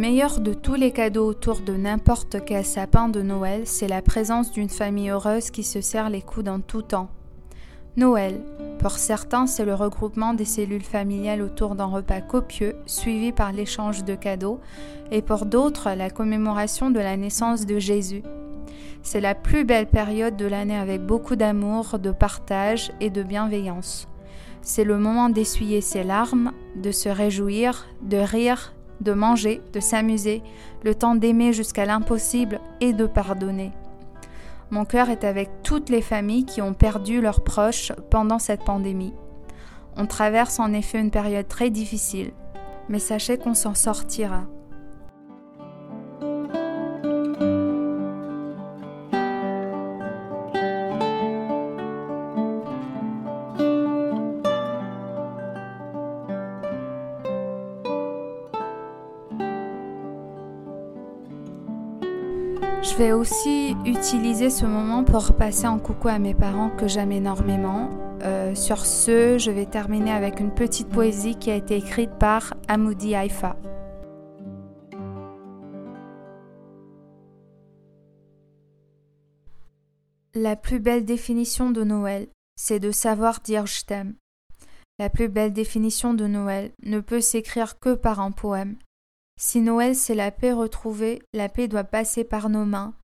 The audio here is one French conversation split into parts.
Le meilleur de tous les cadeaux autour de n'importe quel sapin de Noël, c'est la présence d'une famille heureuse qui se serre les coudes en tout temps. Noël, pour certains, c'est le regroupement des cellules familiales autour d'un repas copieux, suivi par l'échange de cadeaux, et pour d'autres, la commémoration de la naissance de Jésus. C'est la plus belle période de l'année avec beaucoup d'amour, de partage et de bienveillance. C'est le moment d'essuyer ses larmes, de se réjouir, de rire, de manger, de s'amuser, le temps d'aimer jusqu'à l'impossible et de pardonner. Mon cœur est avec toutes les familles qui ont perdu leurs proches pendant cette pandémie. On traverse en effet une période très difficile, mais sachez qu'on s'en sortira. Je vais aussi utiliser ce moment pour passer en coucou à mes parents que j'aime énormément. Euh, sur ce, je vais terminer avec une petite poésie qui a été écrite par Amoudi Haïfa. La plus belle définition de Noël, c'est de savoir dire je t'aime. La plus belle définition de Noël ne peut s'écrire que par un poème. Si Noël c'est la paix retrouvée, la paix doit passer par nos mains.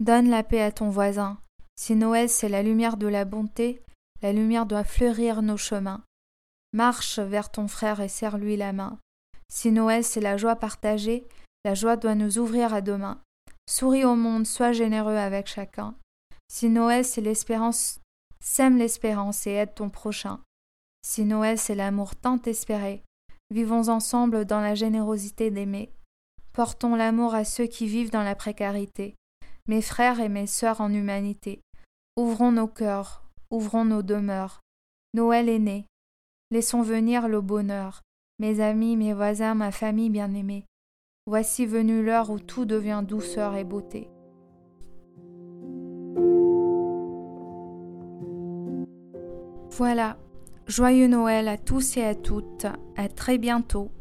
Donne la paix à ton voisin. Si Noël c'est la lumière de la bonté, la lumière doit fleurir nos chemins. Marche vers ton frère et serre-lui la main. Si Noël c'est la joie partagée, la joie doit nous ouvrir à demain. Souris au monde, sois généreux avec chacun. Si Noël c'est l'espérance, sème l'espérance et aide ton prochain. Si Noël c'est l'amour tant espéré, Vivons ensemble dans la générosité d'aimer. Portons l'amour à ceux qui vivent dans la précarité, mes frères et mes sœurs en humanité. Ouvrons nos cœurs, ouvrons nos demeures. Noël est né. Laissons venir le bonheur. Mes amis, mes voisins, ma famille bien-aimée. Voici venue l'heure où tout devient douceur et beauté. Voilà, Joyeux Noël à tous et à toutes. À très bientôt.